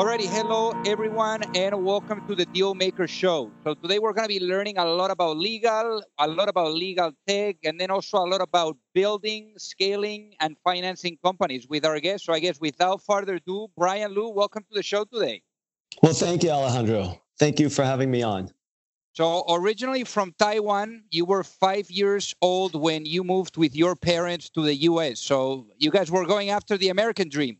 Alrighty, hello everyone, and welcome to the Deal Maker Show. So today we're going to be learning a lot about legal, a lot about legal tech, and then also a lot about building, scaling, and financing companies with our guests. So I guess without further ado, Brian Liu, welcome to the show today. Well, thank you, Alejandro. Thank you for having me on. So originally from Taiwan, you were five years old when you moved with your parents to the U.S. So you guys were going after the American dream.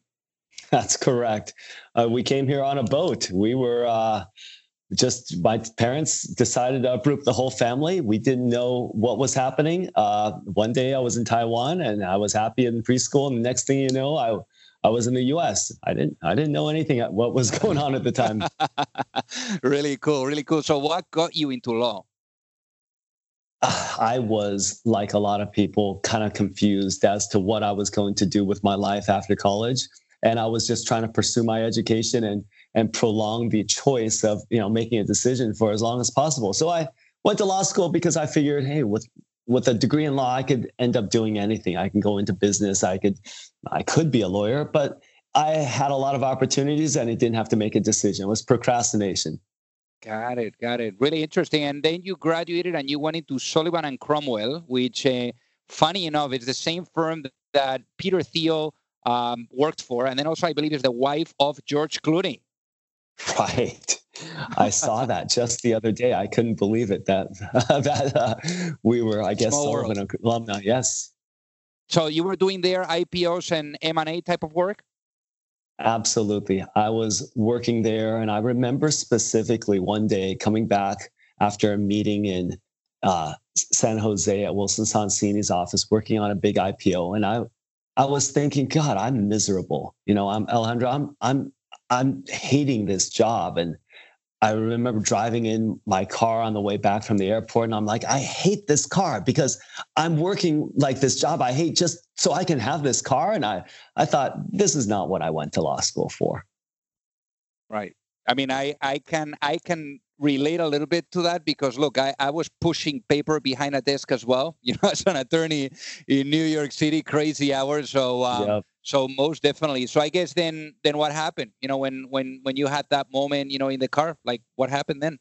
That's correct. Uh, we came here on a boat. We were uh, just my parents decided to uproot the whole family. We didn't know what was happening. Uh, one day I was in Taiwan and I was happy in preschool, and the next thing you know, I I was in the U.S. I didn't I didn't know anything what was going on at the time. really cool, really cool. So, what got you into law? I was like a lot of people, kind of confused as to what I was going to do with my life after college and I was just trying to pursue my education and and prolong the choice of you know making a decision for as long as possible. So I went to law school because I figured, hey, with with a degree in law, I could end up doing anything. I can go into business. I could I could be a lawyer, but I had a lot of opportunities and I didn't have to make a decision. It was procrastination. Got it, got it. Really interesting. And then you graduated and you went into Sullivan and Cromwell, which, uh, funny enough, is the same firm that Peter Thiel um, worked for, and then also I believe is the wife of George Clooney. Right. I saw that just the other day. I couldn't believe it that that uh, we were, I guess, Sullivan alumni. Yes. So you were doing their IPOs and M and A type of work. Absolutely. I was working there, and I remember specifically one day coming back after a meeting in uh, San Jose at Wilson Sonsini's office, working on a big IPO, and I I was thinking, God, I'm miserable. You know, I'm Alejandro. I'm I'm I'm hating this job. And I remember driving in my car on the way back from the airport, and I'm like, I hate this car because I'm working like this job I hate just so I can have this car. And I I thought this is not what I went to law school for. Right. I mean, I I can I can relate a little bit to that because look, I, I was pushing paper behind a desk as well, you know, as an attorney in New York City, crazy hours. So um, yep. so most definitely. So I guess then then what happened? You know, when when when you had that moment, you know, in the car, like what happened then?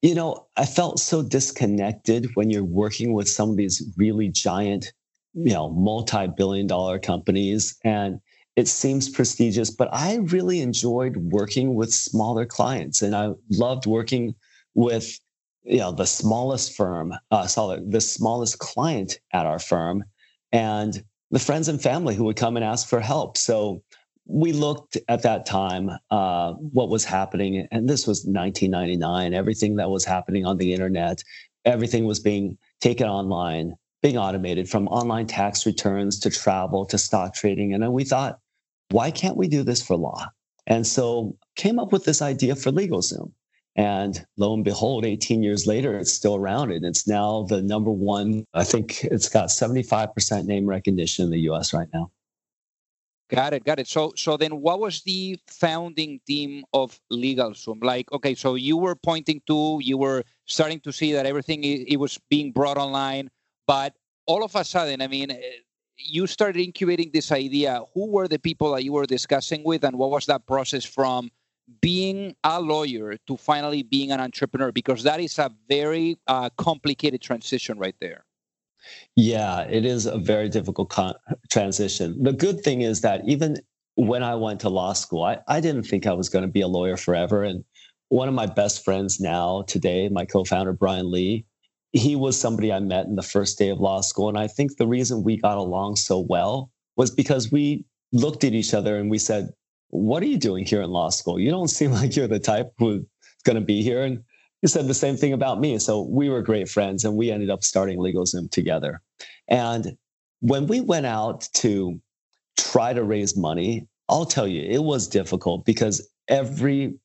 You know, I felt so disconnected when you're working with some of these really giant, you know, multi-billion dollar companies and it seems prestigious, but I really enjoyed working with smaller clients, and I loved working with you know the smallest firm, uh, the smallest client at our firm, and the friends and family who would come and ask for help. So we looked at that time uh, what was happening, and this was 1999. Everything that was happening on the internet, everything was being taken online, being automated from online tax returns to travel to stock trading, and we thought why can't we do this for law? And so came up with this idea for LegalZoom. And lo and behold, 18 years later, it's still around and it's now the number one. I think it's got 75% name recognition in the US right now. Got it, got it. So so then what was the founding theme of LegalZoom? Like, okay, so you were pointing to, you were starting to see that everything it, it was being brought online, but all of a sudden, I mean, eh, you started incubating this idea, who were the people that you were discussing with, and what was that process from being a lawyer to finally being an entrepreneur? Because that is a very uh, complicated transition right there. Yeah, it is a very difficult con- transition. The good thing is that even when I went to law school, I, I didn't think I was going to be a lawyer forever. And one of my best friends now, today, my co founder, Brian Lee, he was somebody I met in the first day of law school. And I think the reason we got along so well was because we looked at each other and we said, What are you doing here in law school? You don't seem like you're the type who's going to be here. And he said the same thing about me. So we were great friends and we ended up starting LegalZoom together. And when we went out to try to raise money, I'll tell you, it was difficult because every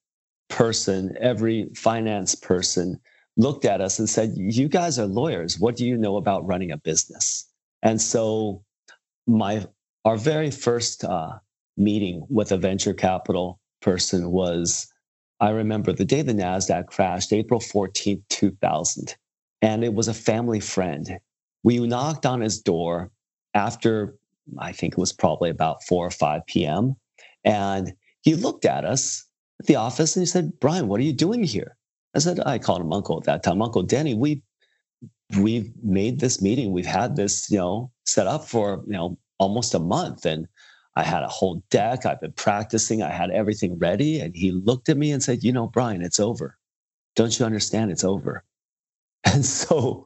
person, every finance person looked at us and said, You guys are lawyers. What do you know about running a business? And so, my our very first uh, meeting with a venture capital person was, I remember the day the NASDAQ crashed, April 14th, 2000. And it was a family friend. We knocked on his door after, I think it was probably about 4 or 5 p.m. And he looked at us at the office and he said, Brian, what are you doing here? I said, I called him uncle at that time. Uncle Danny, we we've made this meeting. We've had this, you know, set up for, you know, almost a month. And I had a whole deck. I've been practicing. I had everything ready. And he looked at me and said, you know, Brian, it's over. Don't you understand? It's over. And so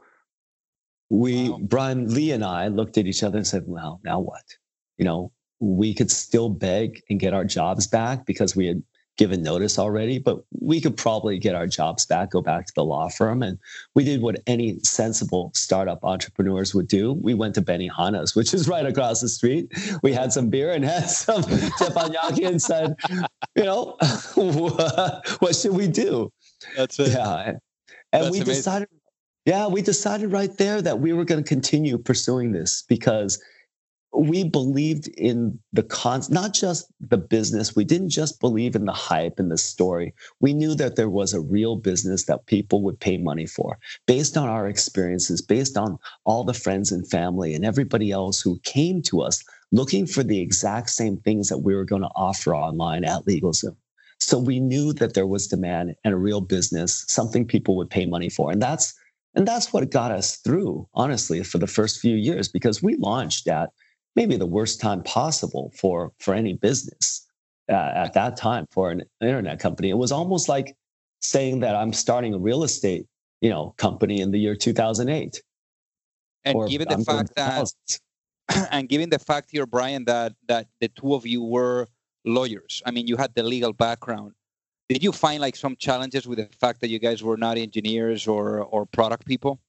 we, wow. Brian Lee and I looked at each other and said, well, now what? You know, we could still beg and get our jobs back because we had given notice already, but we could probably get our jobs back, go back to the law firm. And we did what any sensible startup entrepreneurs would do. We went to Benihana's, which is right across the street. We had some beer and had some teppanyaki and said, you know, what should we do? That's it. Yeah. And That's we amazing. decided, yeah, we decided right there that we were going to continue pursuing this because – we believed in the cons not just the business we didn't just believe in the hype and the story we knew that there was a real business that people would pay money for based on our experiences based on all the friends and family and everybody else who came to us looking for the exact same things that we were going to offer online at LegalZoom. So we knew that there was demand and a real business, something people would pay money for. And that's and that's what got us through, honestly, for the first few years, because we launched at maybe the worst time possible for for any business uh, at that time for an internet company. It was almost like saying that I'm starting a real estate, you know, company in the year 2008. And given the I'm fact that, and given the fact here, Brian, that that the two of you were lawyers. I mean, you had the legal background. Did you find like some challenges with the fact that you guys were not engineers or or product people?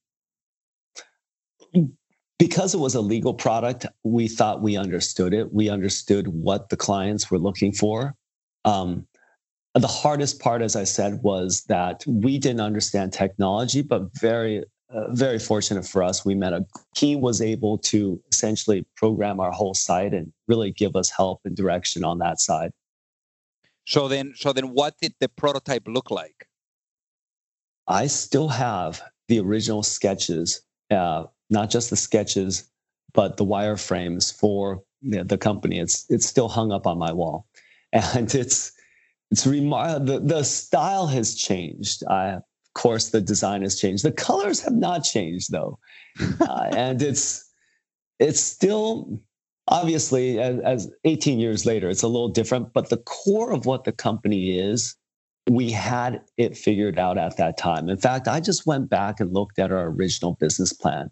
Because it was a legal product, we thought we understood it. We understood what the clients were looking for. Um, the hardest part, as I said, was that we didn't understand technology, but very, uh, very fortunate for us, we met a. He was able to essentially program our whole site and really give us help and direction on that side. So then, so then, what did the prototype look like? I still have the original sketches uh, not just the sketches, but the wireframes for the, the company. It's it's still hung up on my wall, and it's it's remar- the the style has changed. I, of course, the design has changed. The colors have not changed though, uh, and it's it's still obviously as, as 18 years later, it's a little different. But the core of what the company is we had it figured out at that time. In fact, I just went back and looked at our original business plan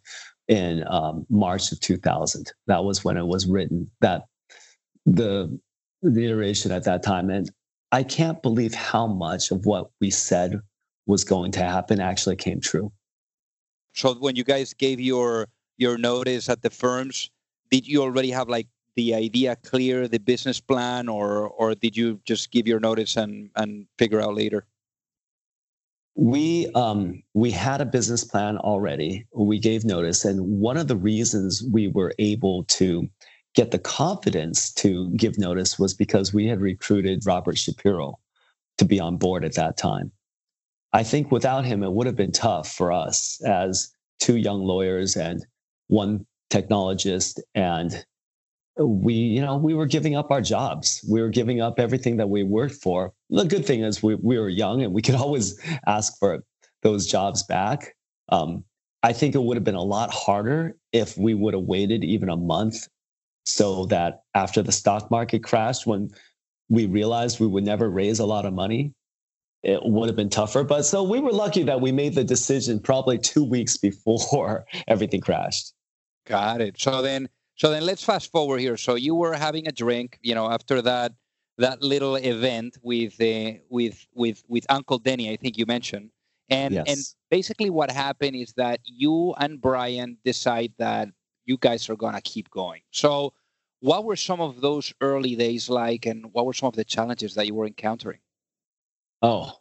in um, March of 2000. That was when it was written. That the the iteration at that time, and I can't believe how much of what we said was going to happen actually came true. So when you guys gave your your notice at the firms, did you already have like the idea clear, the business plan, or or did you just give your notice and and figure out later? We um, we had a business plan already. We gave notice, and one of the reasons we were able to get the confidence to give notice was because we had recruited Robert Shapiro to be on board at that time. I think without him, it would have been tough for us as two young lawyers and one technologist and we you know we were giving up our jobs. We were giving up everything that we worked for. The good thing is we, we were young and we could always ask for those jobs back. Um, i think it would have been a lot harder if we would have waited even a month so that after the stock market crashed when we realized we would never raise a lot of money it would have been tougher. But so we were lucky that we made the decision probably two weeks before everything crashed. Got it. So then so then let's fast forward here. So you were having a drink, you know, after that that little event with uh, with with with Uncle Denny, I think you mentioned. And yes. and basically what happened is that you and Brian decide that you guys are gonna keep going. So what were some of those early days like and what were some of the challenges that you were encountering? Oh,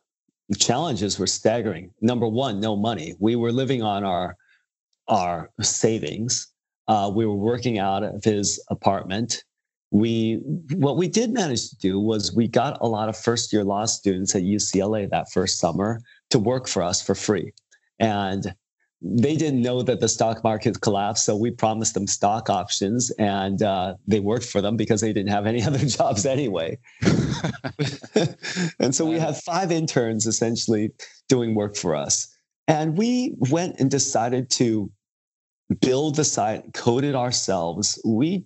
the challenges were staggering. Number one, no money. We were living on our our savings uh, we were working out of his apartment. We what we did manage to do was we got a lot of first year law students at UCLA that first summer to work for us for free, and they didn't know that the stock market collapsed. So we promised them stock options, and uh, they worked for them because they didn't have any other jobs anyway. and so we had five interns essentially doing work for us, and we went and decided to build the site, code it ourselves. We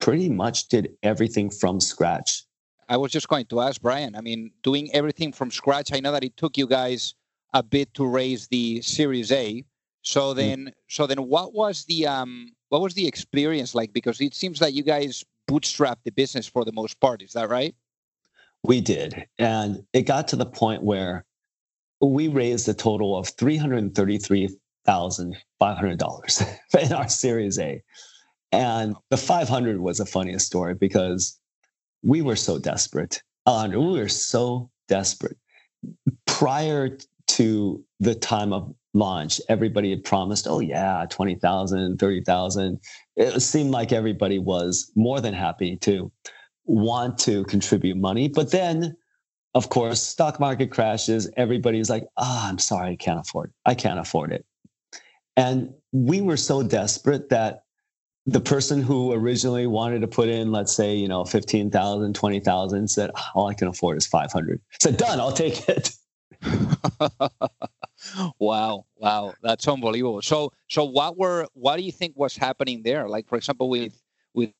pretty much did everything from scratch. I was just going to ask Brian. I mean, doing everything from scratch. I know that it took you guys a bit to raise the Series A. So mm. then, mm. so then, what was the um, what was the experience like? Because it seems that you guys bootstrapped the business for the most part. Is that right? We did, and it got to the point where we raised a total of three hundred thirty-three thousand five hundred dollars in our Series A, and the five hundred was the funniest story because we were so desperate. Alejandro, we were so desperate. Prior to the time of launch, everybody had promised, oh, yeah, 20,000, 30,000. It seemed like everybody was more than happy to want to contribute money. But then, of course, stock market crashes. Everybody's like, ah, oh, I'm sorry, I can't afford it. I can't afford it. And we were so desperate that the person who originally wanted to put in, let's say, you know, 15,000, 20,000 said, oh, all I can afford is 500. said, done, I'll take it. wow. Wow. That's unbelievable. So, so what were, what do you think was happening there? Like, for example, with, with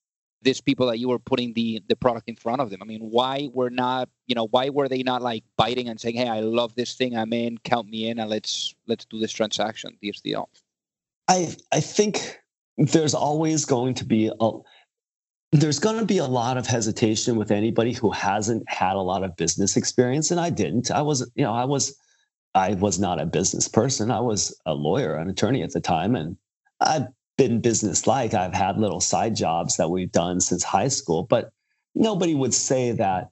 these people that you were putting the, the product in front of them. I mean, why were not, you know, why were they not like biting and saying, Hey, I love this thing. I'm in, count me in and let's, let's do this transaction, this deal. I I think there's always going to be a there's going to be a lot of hesitation with anybody who hasn't had a lot of business experience and I didn't. I was you know, I was I was not a business person. I was a lawyer, an attorney at the time and I've been business like. I've had little side jobs that we've done since high school, but nobody would say that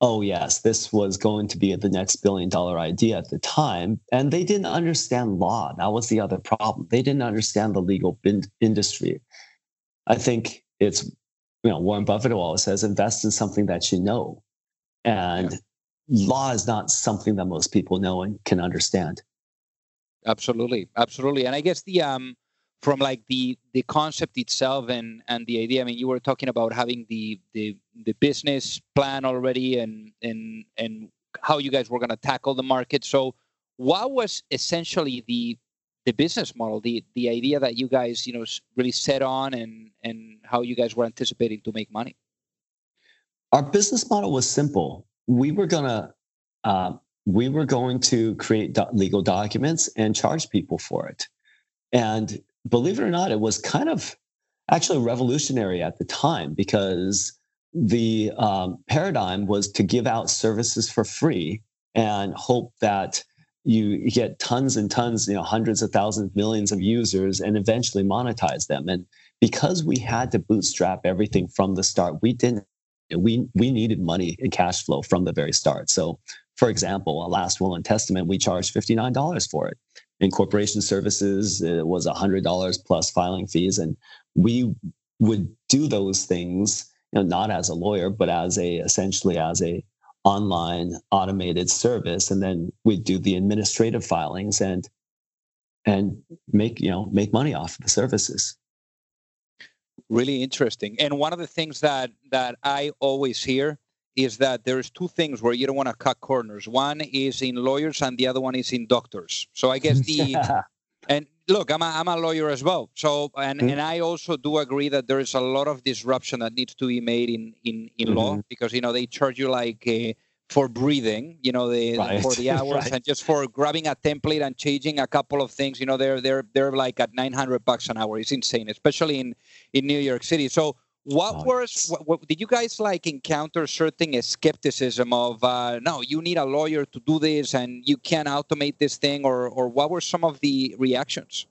oh, yes, this was going to be the next billion dollar idea at the time. And they didn't understand law. That was the other problem. They didn't understand the legal bin- industry. I think it's, you know, Warren Buffett always says invest in something that you know. And yeah. law is not something that most people know and can understand. Absolutely. Absolutely. And I guess the, um, from like the the concept itself and and the idea i mean you were talking about having the the the business plan already and and and how you guys were going to tackle the market. So what was essentially the the business model the the idea that you guys you know really set on and and how you guys were anticipating to make money? Our business model was simple. We were going to uh, we were going to create do- legal documents and charge people for it. And believe it or not, it was kind of actually revolutionary at the time because the um, paradigm was to give out services for free and hope that you get tons and tons, you know, hundreds of thousands, millions of users, and eventually monetize them. And because we had to bootstrap everything from the start, we didn't. We we needed money and cash flow from the very start. So, for example, a last will and testament, we charged fifty nine dollars for it incorporation services it was $100 plus filing fees. And we would do those things you know not as a lawyer but as a essentially as a online automated service. And then we'd do the administrative filings and and make you know make money off the services. Really interesting. And one of the things that that I always hear is that there's two things where you don't want to cut corners. One is in lawyers, and the other one is in doctors. So I guess the and look, I'm a, I'm a lawyer as well. So and mm-hmm. and I also do agree that there is a lot of disruption that needs to be made in in in mm-hmm. law because you know they charge you like. A, for breathing, you know, the, right. for the hours right. and just for grabbing a template and changing a couple of things, you know, they're they're they're like at 900 bucks an hour. It's insane, especially in in New York City. So what oh, was what, what, did you guys like encounter certain skepticism of uh, no, you need a lawyer to do this and you can't automate this thing, or or what were some of the reactions?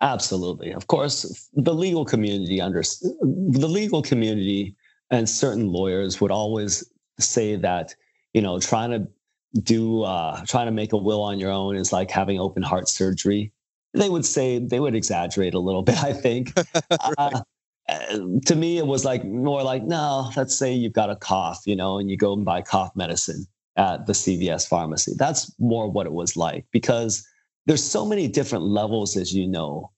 Absolutely, of course, the legal community under the legal community and certain lawyers would always say that you know, trying to do uh, trying to make a will on your own is like having open heart surgery. They would say they would exaggerate a little bit. I think. right. uh, to me, it was like more like, no, let's say you've got a cough, you know, and you go and buy cough medicine at the CVS pharmacy. That's more what it was like because there's so many different levels, as you know.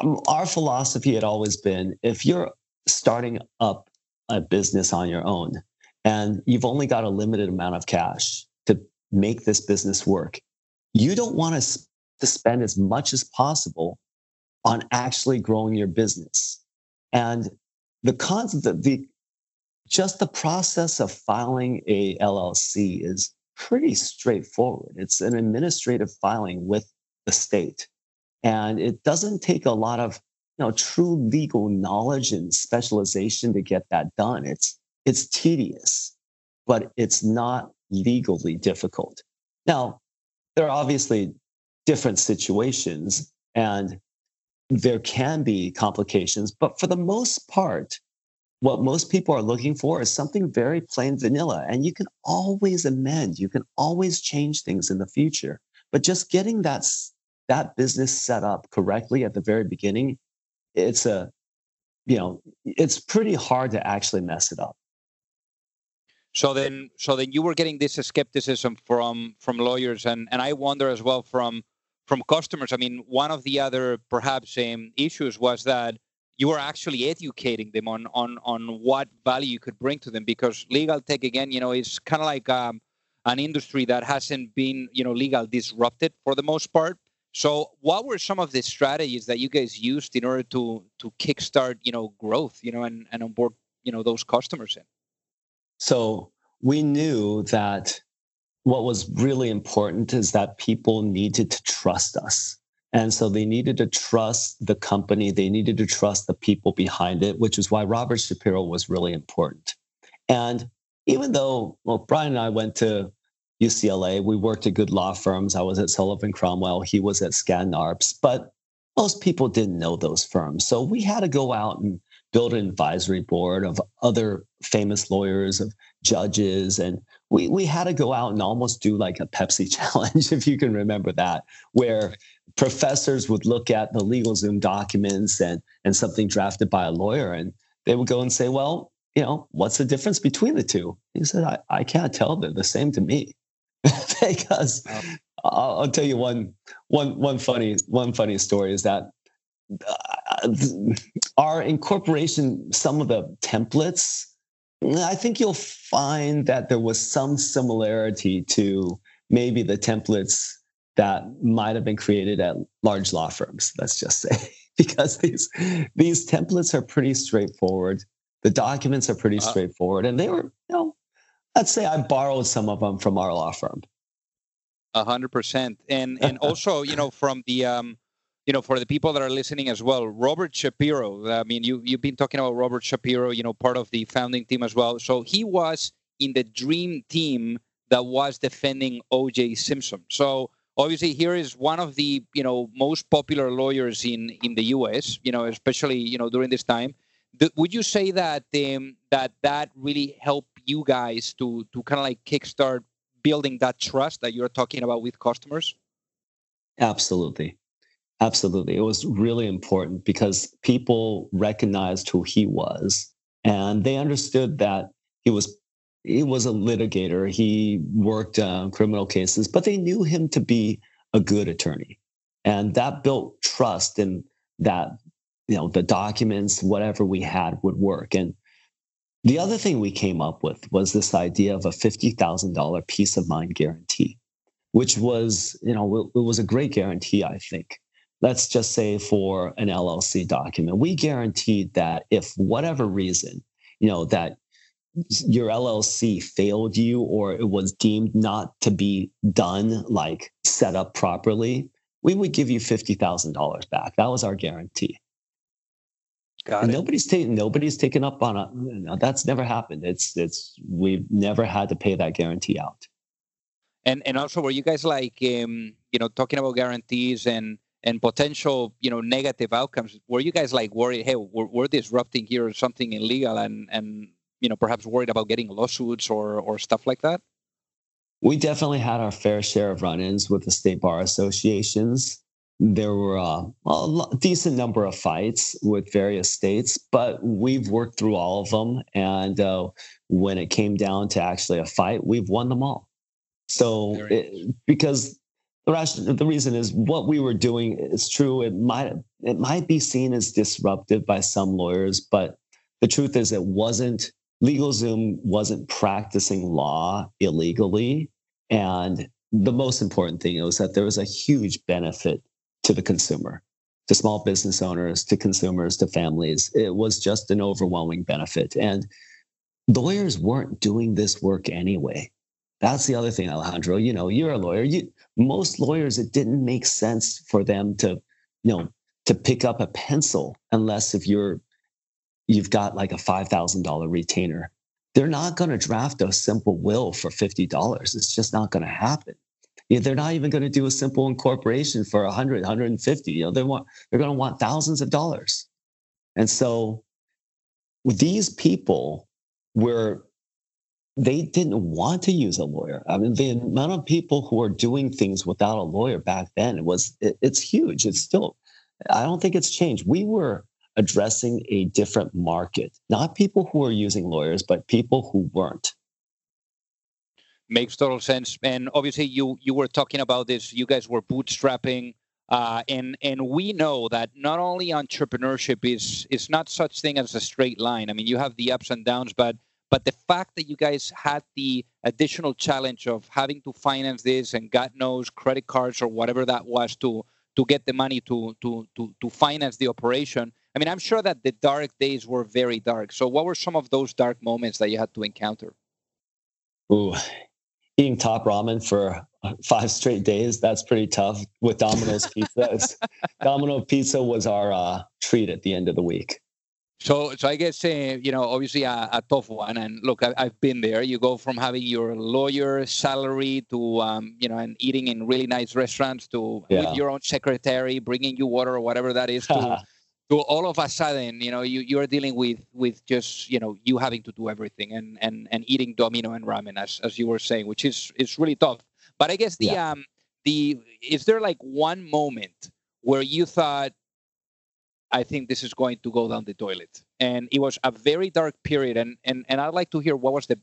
Um, our philosophy had always been if you're starting up a business on your own, and you've only got a limited amount of cash to make this business work, you don't want to, to spend as much as possible on actually growing your business. And the concept of the just the process of filing a LLC is pretty straightforward. It's an administrative filing with the state. And it doesn't take a lot of you know true legal knowledge and specialization to get that done. It's it's tedious, but it's not legally difficult. Now, there are obviously different situations and there can be complications, but for the most part, what most people are looking for is something very plain vanilla. And you can always amend, you can always change things in the future. But just getting that, that business set up correctly at the very beginning, it's a, you know, it's pretty hard to actually mess it up. So then, so then you were getting this skepticism from from lawyers, and and I wonder as well from from customers. I mean, one of the other perhaps um, issues was that you were actually educating them on on on what value you could bring to them because legal tech again, you know, is kind of like um, an industry that hasn't been you know legal disrupted for the most part. So, what were some of the strategies that you guys used in order to to kickstart you know growth, you know, and and onboard you know those customers in? So we knew that what was really important is that people needed to trust us. And so they needed to trust the company, they needed to trust the people behind it, which is why Robert Shapiro was really important. And even though, well, Brian and I went to UCLA, we worked at good law firms. I was at Sullivan Cromwell, he was at Skadden Arps, but most people didn't know those firms. So we had to go out and build an advisory board of other famous lawyers, of judges, and we we had to go out and almost do like a Pepsi challenge, if you can remember that, where professors would look at the LegalZoom documents and and something drafted by a lawyer, and they would go and say, well, you know, what's the difference between the two? He said, I, I can't tell. They're the same to me. because I'll, I'll, tell you one, one, one funny, one funny story is that uh, our incorporation, some of the templates, I think you'll find that there was some similarity to maybe the templates that might have been created at large law firms, let's just say, because these these templates are pretty straightforward. The documents are pretty uh, straightforward, and they were, you know, let's say I borrowed some of them from our law firm. A hundred percent, and and also, you know, from the um, you know, for the people that are listening as well, Robert Shapiro. I mean, you you've been talking about Robert Shapiro, you know, part of the founding team as well. So he was in the dream team that was defending O.J. Simpson. So obviously, here is one of the you know most popular lawyers in in the U.S. You know, especially you know during this time. would you say that um, that that really helped you guys to to kind of like kickstart building that trust that you're talking about with customers? Absolutely. Absolutely. It was really important because people recognized who he was and they understood that he was he was a litigator. He worked on criminal cases, but they knew him to be a good attorney. And that built trust in that you know the documents whatever we had would work and the other thing we came up with was this idea of a $50,000 peace of mind guarantee which was you know it was a great guarantee i think let's just say for an llc document we guaranteed that if whatever reason you know that your llc failed you or it was deemed not to be done like set up properly we would give you $50000 back that was our guarantee Got and it. Nobody's taken nobody's taken up on it. That's never happened. It's it's we've never had to pay that guarantee out. And and also, were you guys like um, you know talking about guarantees and and potential you know negative outcomes? Were you guys like worried? Hey, we're, we're disrupting here or something illegal, and and you know perhaps worried about getting lawsuits or or stuff like that. We definitely had our fair share of run-ins with the state bar associations there were uh, a decent number of fights with various states, but we've worked through all of them. And uh, when it came down to actually a fight, we've won them all. So, it, because the, the reason is what we were doing is true. It might it might be seen as disruptive by some lawyers, but the truth is, it wasn't. LegalZoom wasn't practicing law illegally, and the most important thing was that there was a huge benefit to the consumer, to small business owners, to consumers, to families. It was just an overwhelming benefit. And lawyers weren't doing this work anyway. That's the other thing, Alejandro. You know, you're a lawyer. You most lawyers, it didn't make sense for them to, you know, to pick up a pencil unless if you're you've got like a five thousand dollar retainer. They're not going to draft a simple will for fifty dollars. It's just not going to happen they're not even going to do a simple incorporation for 100 150 you know they want they're going to want thousands of dollars and so these people were they didn't want to use a lawyer i mean the amount of people who are doing things without a lawyer back then was it, it's huge it's still i don't think it's changed we were addressing a different market not people who are using lawyers but people who weren't makes total sense. And obviously, you you were talking about this. You guys were bootstrapping, uh, and and we know that not only entrepreneurship is is not such thing as a straight line. I mean, you have the ups and downs, but but the fact that you guys had the additional challenge of having to finance this and God knows credit cards or whatever that was to to get the money to to to to finance the operation. I mean, I'm sure that the dark days were very dark. So, what were some of those dark moments that you had to encounter? Ooh, eating top ramen for five straight days that's pretty tough with domino's pizza domino pizza was our uh, treat at the end of the week so so i guess uh, you know obviously a, a tough one and look I, have been there you go from having your lawyer salary to um, you know and eating in really nice restaurants to yeah. with your own secretary bringing you water or whatever that is to to all of a sudden, you know, you you're dealing with with just you know you having to do everything and and and eating domino and ramen as as you were saying, which is is really tough. But I guess the yeah. um the is there like one moment where you thought I think this is going to go down the toilet. And it was a very dark period. And and, and I'd like to hear what was the,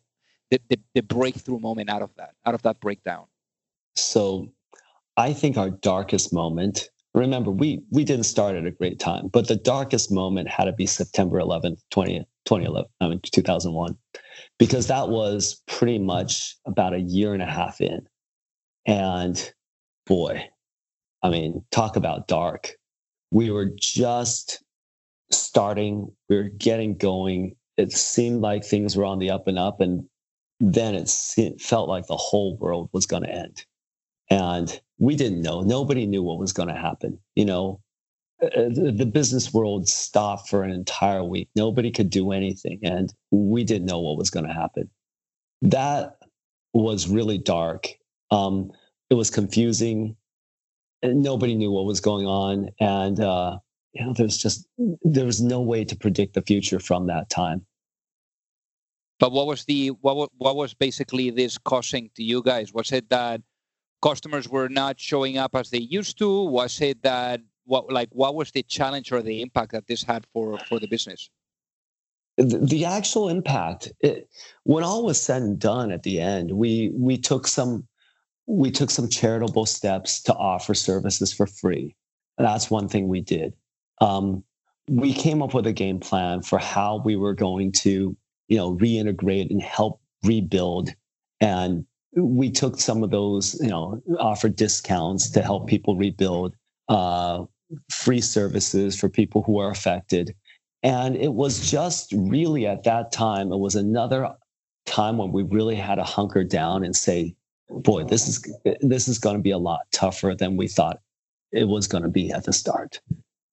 the, the, the breakthrough moment out of that, out of that breakdown. So I think our darkest moment remember we we didn't start at a great time but the darkest moment had to be september 11th 20, 2011 i mean 2001 because that was pretty much about a year and a half in and boy i mean talk about dark we were just starting we were getting going it seemed like things were on the up and up and then it, felt like the whole world was going to end and we didn't know. Nobody knew what was going to happen. You know, uh, uh, the business world stopped for an entire week. Nobody could do anything. And we didn't know what was going to happen. That was really dark. Um, it was confusing. Nobody knew what was going on. And, uh, you know, there's just, there was no way to predict the future from that time. But what was the, what, what was basically this causing to you guys? Was it that customers were not showing up as they used to? Was it that what like what was the challenge or the impact that this had for for the business? The, the actual impact, it, when all was said and done at the end, we we took some we took some charitable steps to offer services for free. That's one thing we did. Um, we came up with a game plan for how we were going to, you know, reintegrate and help rebuild. And we took some of those, you know, offered discounts to help people rebuild, uh, free services for people who are affected. And it was just really at that time, it was another time when we really had to hunker down and say, boy, this is this is going to be a lot tougher than we thought it was going to be at the start.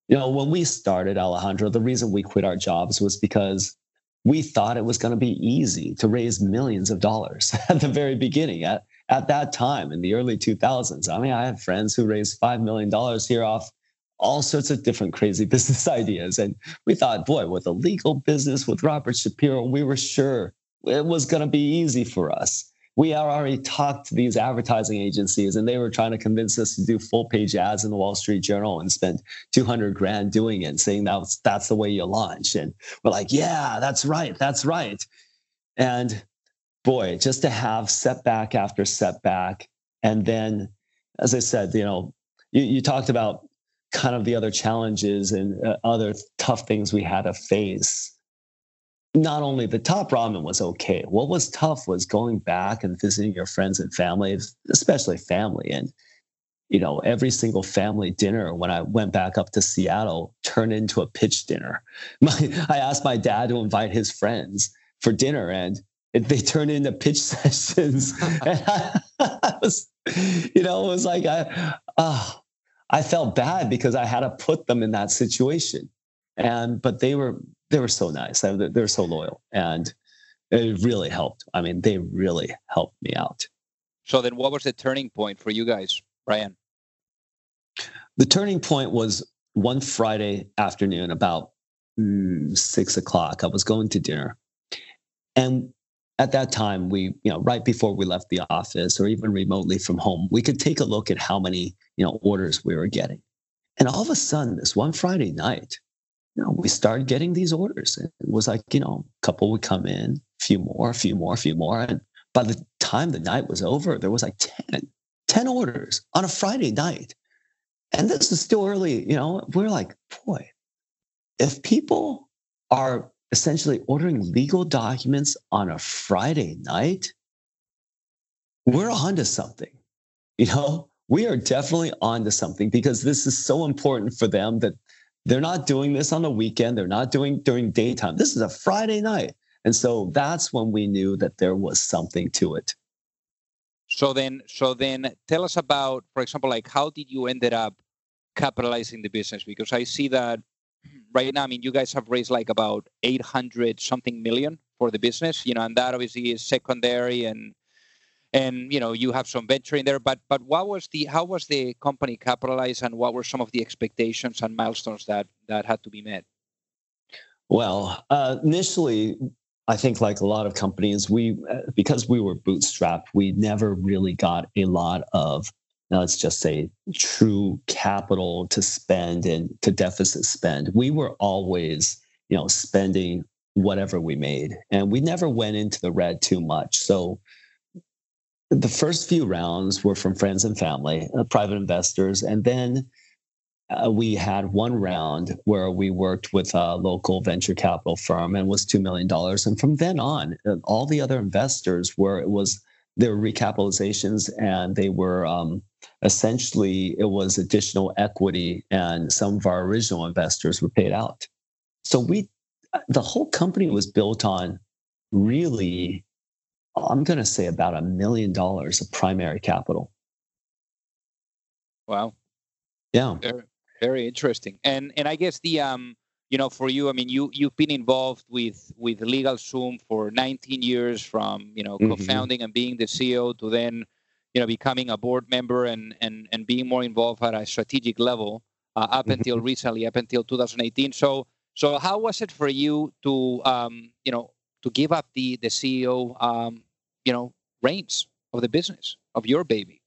You know, when we started Alejandro, the reason we quit our jobs was because we thought it was going to be easy to raise millions of dollars at the very beginning. At at that time in the early 2000s, I mean, I have friends who raised five million dollars here off all sorts of different crazy business ideas, and we thought, boy, with a legal business with Robert Shapiro, we were sure it was going to be easy for us we already talked to these advertising agencies and they were trying to convince us to do full page ads in the Wall Street Journal and spend 200 grand doing it, saying that's, that's the way you launch. And we're like, yeah, that's right. That's right. And boy, just to have setback after setback. And then, as I said, you know, you, you talked about kind of the other challenges and uh, other tough things we had to face not only the top ramen was okay. What was tough was going back and visiting your friends and family, especially family. And, you know, every single family dinner when I went back up to Seattle turned into a pitch dinner. My, I asked my dad to invite his friends for dinner and it, they turned into pitch sessions. and I, I, was, you know, it was like, I, oh, I felt bad because I had to put them in that situation. And, but they were, they were so nice. They're so loyal, and it really helped. I mean, they really helped me out. So then, what was the turning point for you guys, Brian? The turning point was one Friday afternoon, about mm, six o'clock. I was going to dinner, and at that time, we, you know, right before we left the office or even remotely from home, we could take a look at how many, you know, orders we were getting. And all of a sudden, this one Friday night, know, we started getting these orders. It was like, you know, a couple would come in, a few more, a few more, a few more. And by the time the night was over, there was like 10, 10 orders on a Friday night. And this is still early, you know, we're like, boy, if people are essentially ordering legal documents on a Friday night, we're onto something. You know, we are definitely onto something because this is so important for them that they're not doing this on the weekend. They're not doing during daytime. This is a Friday night. And so that's when we knew that there was something to it. So then, so then tell us about, for example, like how did you ended up capitalizing the business? Because I see that right now, I mean, you guys have raised like about 800 something million for the business, you know, and that obviously is secondary and and you know you have some venture in there but but what was the how was the company capitalized and what were some of the expectations and milestones that that had to be met? Well uh, initially i think like a lot of companies we uh, because we were bootstrapped we never really got a lot of let's just say true capital to spend and to deficit spend. We were always you know spending whatever we made and we never went into the red too much. So the first few rounds were from friends and family, uh, private investors, and then uh, we had one round where we worked with a local venture capital firm and was $2 million. And from then on, uh, all the other investors were, it was, their recapitalizations and they were um, essentially, it was additional equity and some of our original investors were paid out. So we, uh, the whole company was built on really I'm going to say about a million dollars of primary capital. Wow. Yeah. Very, very interesting. And and I guess the um you know for you I mean you you've been involved with with LegalZoom for 19 years from you know mm-hmm. co-founding and being the CEO to then you know becoming a board member and and and being more involved at a strategic level uh, up mm-hmm. until recently up until 2018. So so how was it for you to um you know to give up the the CEO um you know reins of the business of your baby.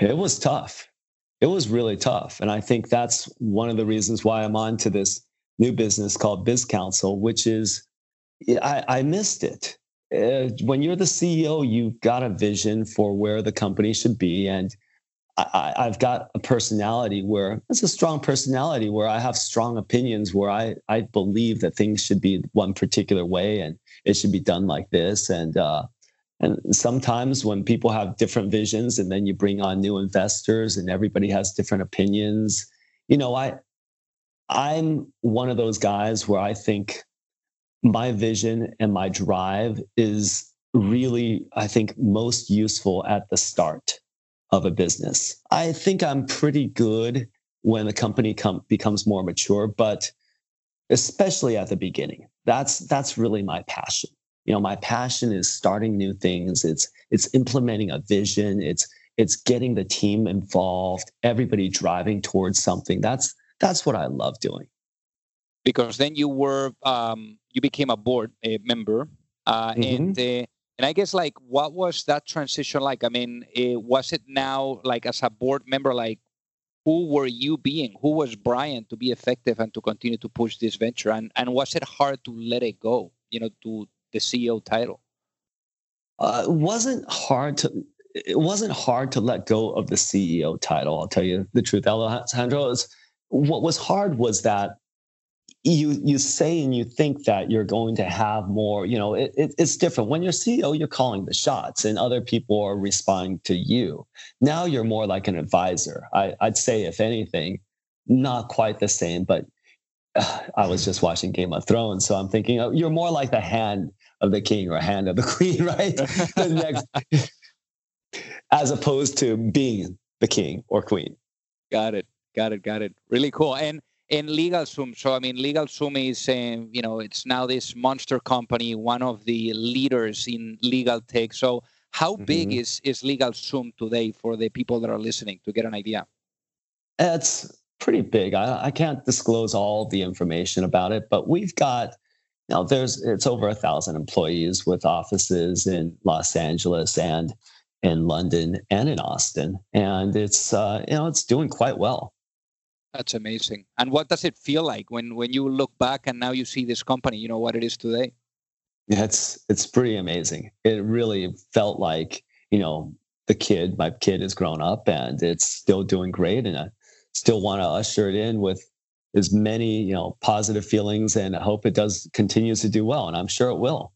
It was tough. It was really tough. And i think that's one of the reasons why i'm on to this new business called BizCounsel which is i, I missed it. Uh, when you're the ceo you've got a vision for where the company should be. And I, I've got a personality where it's a strong personality where I have strong opinions where I, I believe that things should be one particular way and it should be done like this. And uh, and sometimes when people have different visions and then you bring on new investors and everybody has different opinions, you know, I I'm one of those guys where I think my vision and my drive is really, I think, most useful at the start of a business. I think I'm pretty good when the company com- becomes more mature, but especially at the beginning. That's that's really my passion. You know, my passion is starting new things. It's it's implementing a vision. It's it's getting the team involved, everybody driving towards something. That's that's what I love doing. Because then you were um, you became a board a member, uh, mm-hmm. and uh, and I guess like what was that transition like? I mean, it, was it now like as a board member, like who were you being? Who was Brian to be effective and to continue to push this venture? And and was it hard to let it go? You know, to the CEO title. Uh, it wasn't hard to. It wasn't hard to let go of the CEO title. I'll tell you the truth, Alejandro. Is what was hard was that you you say and you think that you're going to have more you know it, it, it's different when you're ceo you're calling the shots and other people are responding to you now you're more like an advisor I, i'd say if anything not quite the same but uh, i was just watching game of thrones so i'm thinking oh, you're more like the hand of the king or hand of the queen right the next, as opposed to being the king or queen got it got it got it really cool and in LegalZoom. So I mean, LegalZoom is um, you know it's now this monster company, one of the leaders in legal tech. So how mm-hmm. big is is LegalZoom today for the people that are listening to get an idea? It's pretty big. I, I can't disclose all the information about it, but we've got now there's it's over a thousand employees with offices in Los Angeles and in London and in Austin, and it's uh, you know it's doing quite well. That's amazing. And what does it feel like when when you look back and now you see this company, you know what it is today? Yeah, it's it's pretty amazing. It really felt like, you know, the kid, my kid has grown up and it's still doing great and I still want to usher it in with as many, you know, positive feelings and I hope it does continues to do well and I'm sure it will.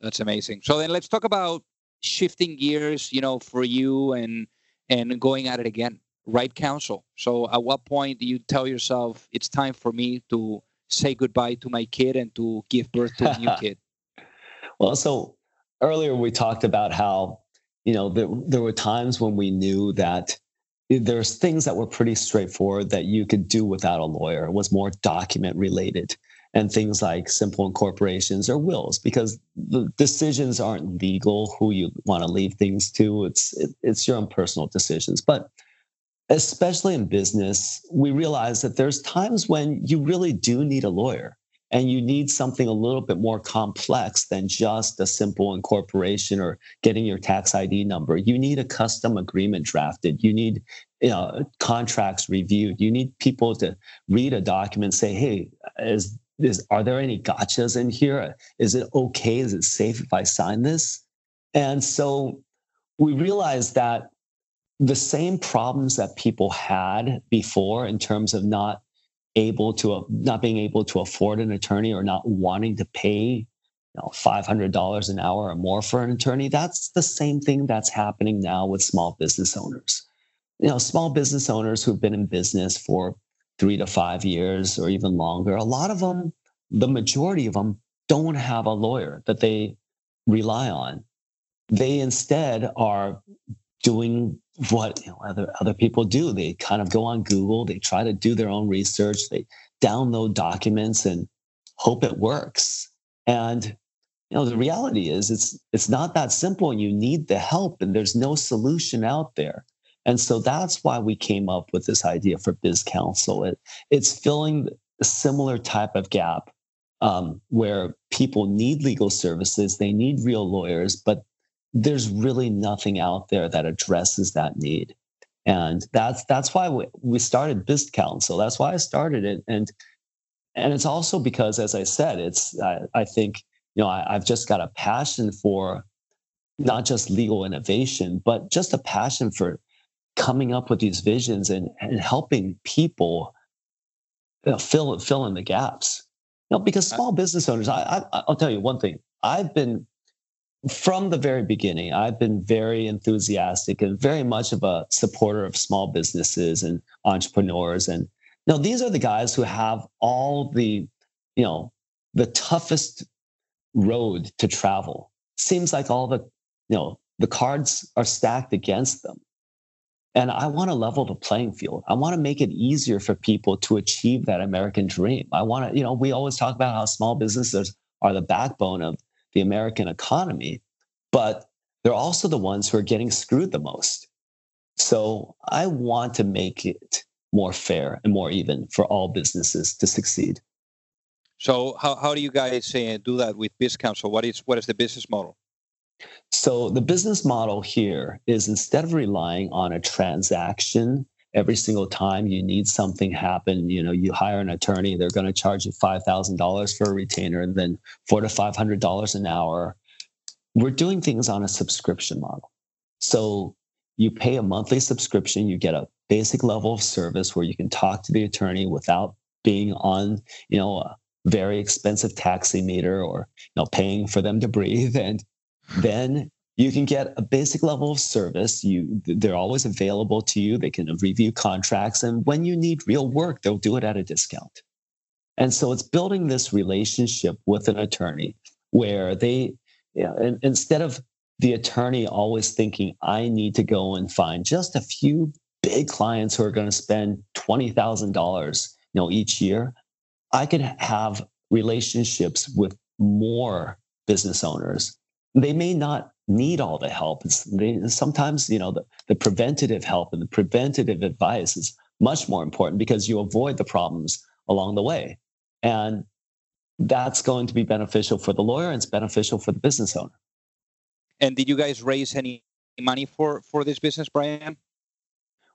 That's amazing. So then let's talk about shifting gears, you know, for you and and going at it again right counsel. So at what point do you tell yourself it's time for me to say goodbye to my kid and to give birth to a new kid? Well, so earlier we talked about how, you know, there, there were times when we knew that there's things that were pretty straightforward that you could do without a lawyer. It was more document related and things like simple incorporations or wills because the decisions aren't legal who you want to leave things to. It's it, it's your own personal decisions. But especially in business, we realize that there's times when you really do need a lawyer and you need something a little bit more complex than just a simple incorporation or getting your tax ID number. You need a custom agreement drafted. You need you know, contracts reviewed. You need people to read a document, say, "Hey, is is are there any gotchas in here? Is it okay? Is it safe if I sign this?" And so we realized that the same problems that people had before in terms of not able to not being able to afford an attorney or not wanting to pay you know $500 an hour or more for an attorney that's the same thing that's happening now with small business owners. You know small business owners who've been in business for 3 to 5 years or even longer a lot of them the majority of them don't have a lawyer that they rely on. They instead are doing what you know, other other people do. They kind of go on Google, they try to do their own research, they download documents and hope it works. And you know, the reality is it's it's not that simple and you need the help and there's no solution out there. And so that's why we came up with this idea for BizCounsel. It, it's filling a similar type of gap um, where people need legal services, they need real lawyers, but there's really nothing out there that addresses that need. And that's that's why we, we started BizCounsel. That's why I started it. And and it's also because, as I said, it's I, I think you know I, I've just got a passion for not just legal innovation, but just a passion for coming up with these visions and, and helping people you know, fill fill in the gaps. You know, because uh, small business owners, I, I I'll tell you one thing. I've been from the very beginning, I've been very enthusiastic and very much of a supporter of small businesses and entrepreneurs. And you know, these are the guys who have all the, you know, the toughest road to travel. Seems like all the, you know, the cards are stacked against them. And I want to level the playing field. I want to make it easier for people to achieve that American dream. I want to, you know, we always talk about how small businesses are the backbone of the American economy, but they're also the ones who are getting screwed the most. So I want to make it more fair and more even for all businesses to succeed. So how, how do you guys uh, do that with BizCounsel? What is what is the business model? So the business model here is instead of relying on a transaction every single time you need something happen, you know, you hire an attorney, they're going to charge you five thousand dollars for a retainer, and then four to five hundred dollars an hour. We're doing things on a subscription model. So you pay a monthly subscription, you get a basic level of service where you can talk to the attorney without being on, you know, a very expensive taxi meter or you know paying for them to breathe and then you can get a basic level of service. You they're always available to you. They can review contracts and when you need real work they'll do it at a discount. And so it's building this relationship with an attorney where they instead of the attorney always thinking i need to go and find just a few big clients who are going to spend $20000 you know each year i could have relationships with more business owners. They may not need all the help. They, sometimes, you know, the, the preventative help and the preventative advice is much more important because you avoid the problems along the way. And that's going to be beneficial for the lawyer and it's beneficial for the business owner. And did you guys raise any money for for this business, Brian?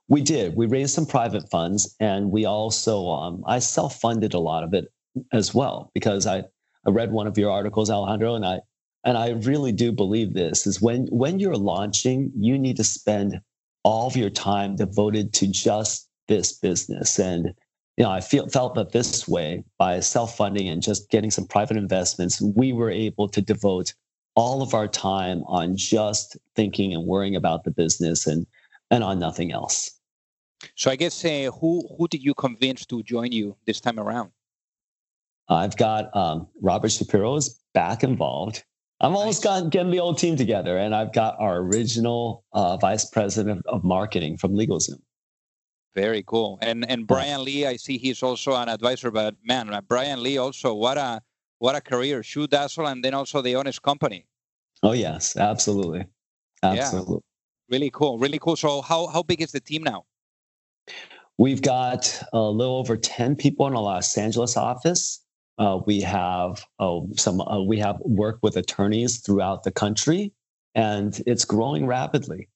We did. We raised some private funds, and we also um, I self funded a lot of it as well because I I read one of your articles, Alejandro, and I and I really do believe this is when when you're launching, you need to spend all of your time devoted to just this business. And you know, I feel felt that this way by self-funding and just getting some private investments, we were able to devote all of our time on just thinking and worrying about the business and and on nothing else. So I guess uh, who who did you convince to join you this time around? I've got um, Robert Shapiro is back involved. I'm almost got getting the old team together, and I've got our original uh, vice president of marketing from LegalZoom. Very cool. And and Brian Lee, I see he's also an advisor, but man, uh, Brian Lee also what a what a career, ShoeDazzle, and then also the Honest Company. Oh yes, absolutely, absolutely. Yeah. Really cool, really cool. So how how big is the team now? We've got a little over ten people in our Los Angeles office. Uh, we have uh, some. Uh, we have work with attorneys throughout the country, and it's growing rapidly.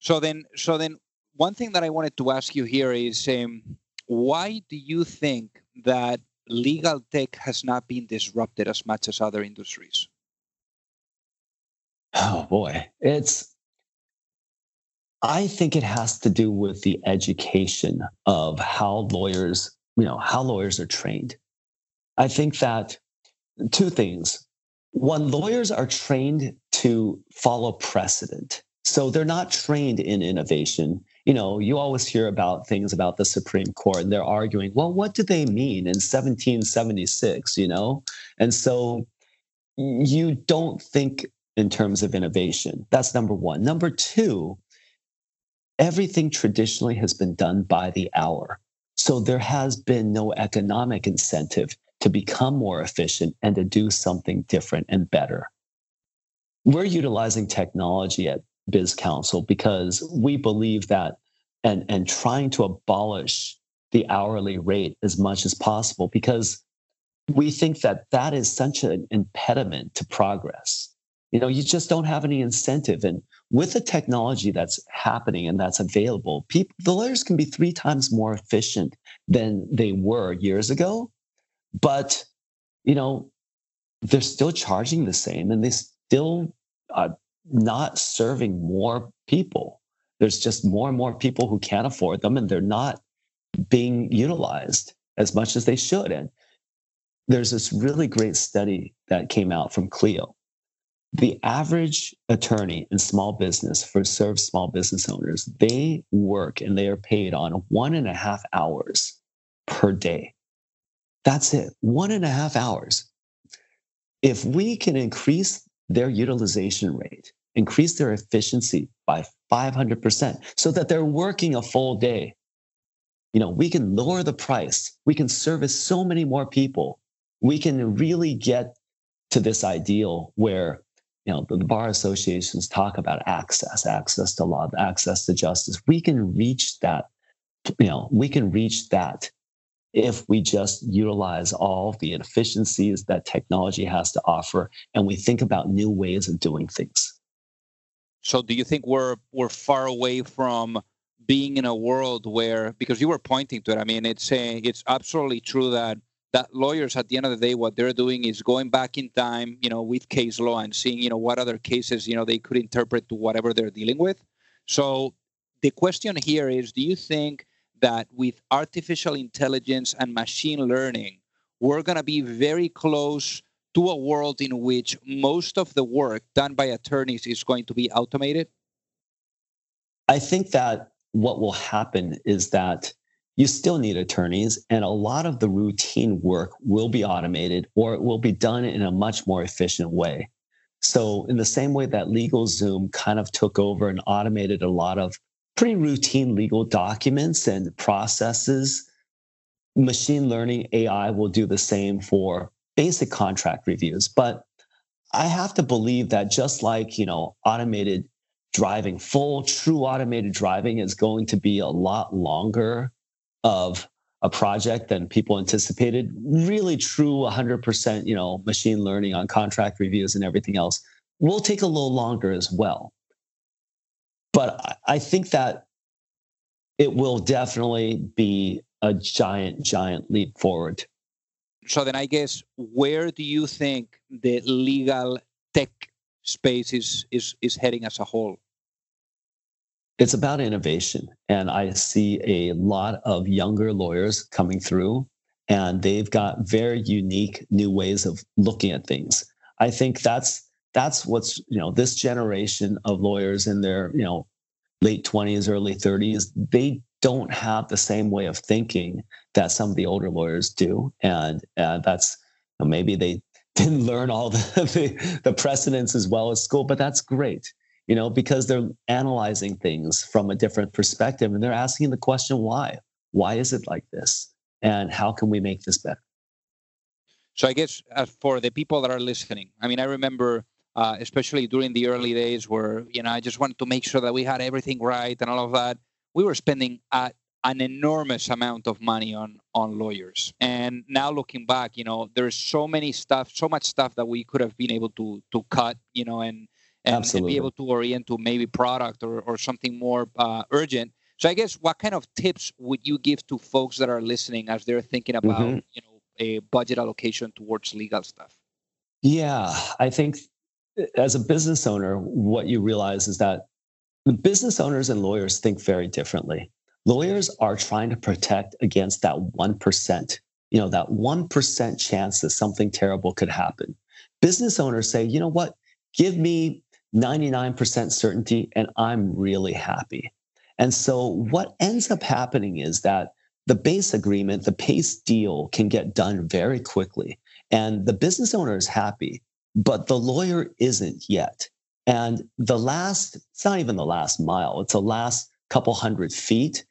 So then, so then, one thing that I wanted to ask you here is, um, why do you think that legal tech has not been disrupted as much as other industries? Oh boy, it's. I think it has to do with the education of how lawyers, you know, how lawyers are trained I think that two things. One, lawyers are trained to follow precedent. So they're not trained in innovation. You know, you always hear about things about the Supreme Court and they're arguing, well, what do they mean in 1776, you know? And so you don't think in terms of innovation. That's number one. Number two, everything traditionally has been done by the hour. So there has been no economic incentive to become more efficient and to do something different and better. We're utilizing technology at BizCounsel because we believe that and, and trying to abolish the hourly rate as much as possible because we think that that is such an impediment to progress. You know, you just don't have any incentive. And with the technology that's happening and that's available, people, the lawyers can be three times more efficient than they were years ago but you know they're still charging the same and they still are not serving more people there's just more and more people who can't afford them and they're not being utilized as much as they should. And there's this really great study that came out from Clio. The average attorney in small business for serve small business owners, they work and they are paid on one and a half hours per day. That's it, one and a half hours. If we can increase their utilization rate, increase their efficiency by 500% so that they're working a full day, you know, we can lower the price. We can service so many more people. We can really get to this ideal where you know the, bar associations talk about access access to law access to justice we can reach that you know we can reach that if we just utilize all the efficiencies that technology has to offer and we think about new ways of doing things. So do you think we're we're far away from being in a world where because you were pointing to it, I mean it's a, it's absolutely true that that lawyers at the end of the day what they're doing is going back in time, you know, with case law and seeing, you know, what other cases, you know, they could interpret to whatever they're dealing with. So the question here is do you think that with artificial intelligence and machine learning, we're going to be very close to a world in which most of the work done by attorneys is going to be automated? I think that what will happen is that you still need attorneys, and a lot of the routine work will be automated or it will be done in a much more efficient way. So, in the same way that LegalZoom kind of took over and automated a lot of pretty routine legal documents and processes. Machine learning AI will do the same for basic contract reviews. But I have to believe that just like, you know, automated driving, full true automated driving is going to be a lot longer of a project than people anticipated. Really true 100%, you know, machine learning on contract reviews and everything else will take a little longer as well but I think that it will definitely be a giant, giant leap forward. So then, I guess, where do you think the legal tech space is is is heading as a whole? It's about innovation, and I see a lot of younger lawyers coming through, and they've got very unique new ways of looking at things. I think that's that's what's you know this generation of lawyers in their you know late 20s early 30s they don't have the same way of thinking that some of the older lawyers do. And uh, that's you know, maybe they didn't learn all the, the, the precedents as well as school but that's great you know because they're analyzing things from a different perspective and they're asking the question why? Why is it like this? And how can we make this better? So i guess uh, for the people that are listening i mean i remember uh, especially during the early days where you know I just wanted to make sure that we had everything right and all of that. We were spending a, an enormous amount of money on on lawyers, and now looking back, you know, there's so many stuff, so much stuff that we could have been able to to cut, you know, and and, and be able to orient to maybe product or or something more uh, urgent. So I guess what kind of tips would you give to folks that are listening as they're thinking about mm-hmm. you know a budget allocation towards legal stuff? Yeah, I think as a business owner, what you realize is that the business owners and lawyers think very differently. Lawyers are trying to protect against that 1%, you know, that 1% chance that something terrible could happen. Business owners say, you know what, give me 99% certainty and I'm really happy. And so what ends up happening is that the base agreement, the base deal can get done very quickly. And the business owner is happy but the lawyer isn't yet. And the last, it's not even the last mile, it's the last couple hundred feet.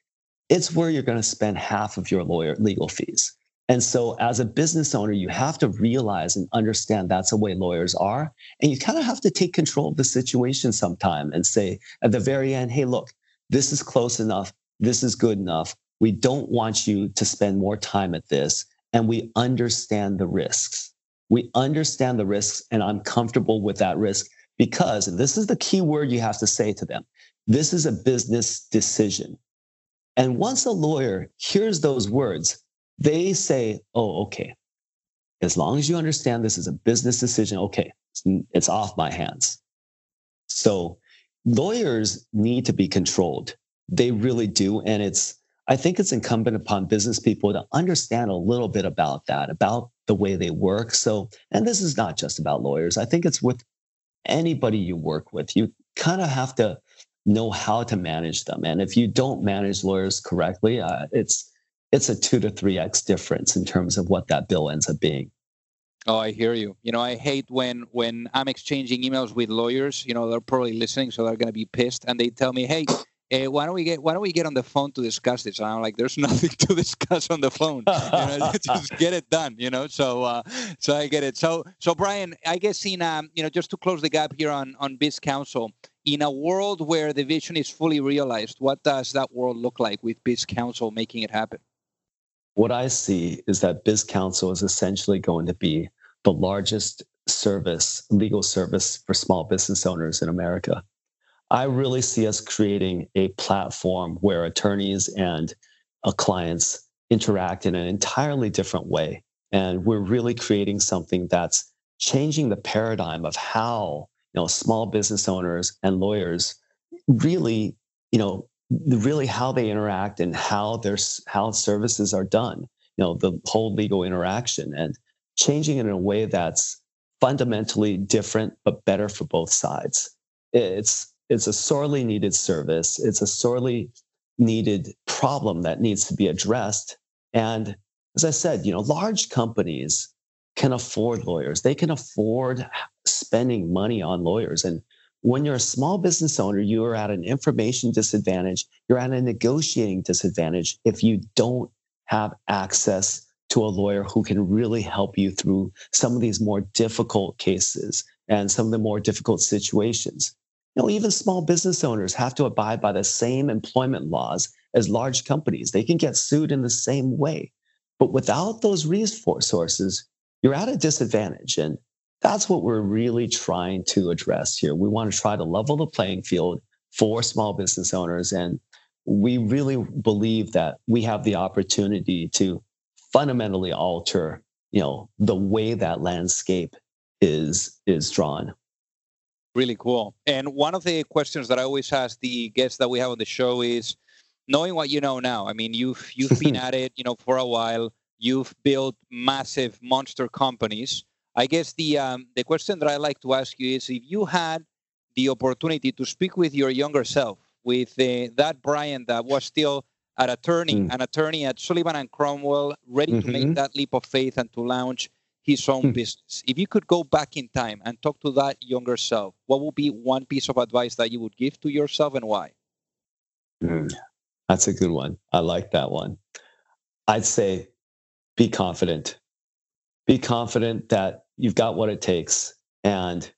It's where you're going to spend half of your lawyer legal fees. And so, as a business owner, you have to realize and understand that's the way lawyers are. And you kind of have to take control of the situation sometime and say at the very end, hey, look, this is close enough. This is good enough. We don't want you to spend more time at this. And we understand the risks. We understand the risks, and I'm comfortable with that risk because, this is the key word you have to say to them this is a business decision. And once a lawyer hears those words, they say, oh, okay. As long as you understand this is a business decision, okay, it's off my hands. So lawyers need to be controlled. They really do. And it's, I think it's incumbent upon business people to understand a little bit about that, about the way they work. So, and this is not just about lawyers. I think it's with anybody you work with. You kind of have to know how to manage them. And if you don't manage lawyers correctly, uh, it's it's a two to three x difference in terms of what that bill ends up being. Oh, I hear you. You know, I hate when when I'm exchanging emails with lawyers. You know, they're probably listening, so they're going to be pissed, and they tell me, "Hey, uh, why don't we get why don't we get on the phone to discuss this?" And I'm like, "There's nothing to discuss on the phone. You know, just get it done." You know, so uh, so I get it. So so Brian, I guess in um, you know, just to close the gap here on on BizCounsel. in a world where the vision is fully realized, what does that world look like with BizCounsel making it happen? what I see is that BizCounsel is essentially going to be the largest service, legal service for small business owners in America. I really see us creating a platform where attorneys and uh, clients interact in an entirely different way. And we're really creating something that's changing the paradigm of how you know small business owners and lawyers really you know really how they interact and how their how services are done you know the whole legal interaction and changing it in a way that's fundamentally different but better for both sides it's it's a sorely needed service it's a sorely needed problem that needs to be addressed and as i said you know large companies can afford lawyers they can afford spending money on lawyers and when you're a small business owner, you are at an information disadvantage. You're at a negotiating disadvantage if you don't have access to a lawyer who can really help you through some of these more difficult cases and some of the more difficult situations. You know, even small business owners have to abide by the same employment laws as large companies. They can get sued in the same way. But without those resources, you're at a disadvantage. And that's what we're really trying to address here. We want to try to level the playing field for small business owners. And we really believe that we have the opportunity to fundamentally alter, you know, the way that landscape is is drawn. Really cool. And one of the questions that I always ask the guests that we have on the show is knowing what you know now. I mean, you've you've been at it, you know, for a while. You've built massive monster companies I guess the um, the question that I like to ask you is if you had the opportunity to speak with your younger self, with uh, that Brian that was still an attorney, mm. an attorney at Sullivan and Cromwell, ready mm-hmm. to make mm-hmm. that leap of faith and to launch his own mm. business. If you could go back in time and talk to that younger self, what would be one piece of advice that you would give to yourself and why? Mm. That's a good one. I like that one. I'd say be confident. Be confident that you've got what it takes and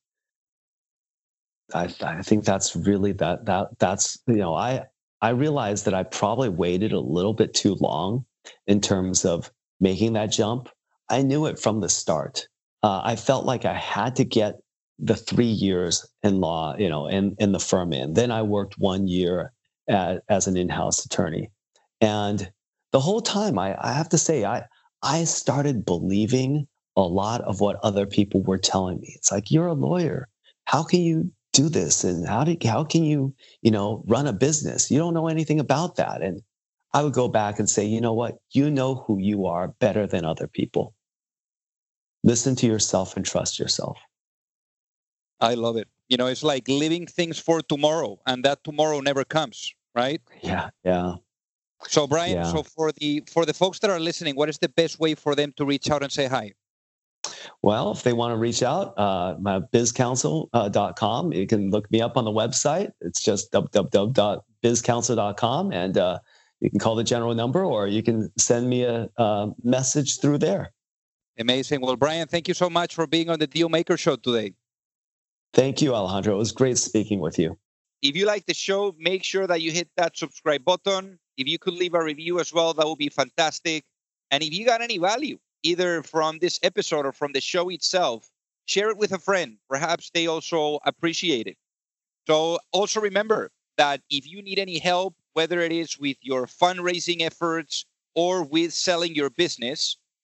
I, I think that's really that that that's you know I I realized that I probably waited a little bit too long in terms of making that jump. I knew it from the start. Uh, I felt like I had to get the three years in law, you know, in in the firm in. Then I worked one year at, as an in-house attorney, and the whole time I, I have to say I I started believing a lot of what other people were telling me. It's like, you're a lawyer. How can you do this? And how do how can you, you know, run a business? You don't know anything about that. And I would go back and say, you know what? You know who you are better than other people. Listen to yourself and trust yourself. I love it. You know, it's like living things for tomorrow, and that tomorrow never comes, right? Yeah, yeah. So Brian, yeah. so for the for the folks that are listening, what is the best way for them to reach out and say hi? Well, if they want to reach out, uh, my bizcounsel.com, uh, you can look me up on the website. It's just www.bizcounsel.com. And uh, you can call the general number or you can send me a, a message through there. Amazing. Well, Brian, thank you so much for being on the Deal Maker Show today. Thank you, Alejandro. It was great speaking with you. If you like the show, make sure that you hit that subscribe button. If you could leave a review as well, that would be fantastic. And if you got any value, either from this episode or from the show itself, share it with a friend. Perhaps they also appreciate it. So also remember that if you need any help, whether it is with your fundraising efforts or with selling your business,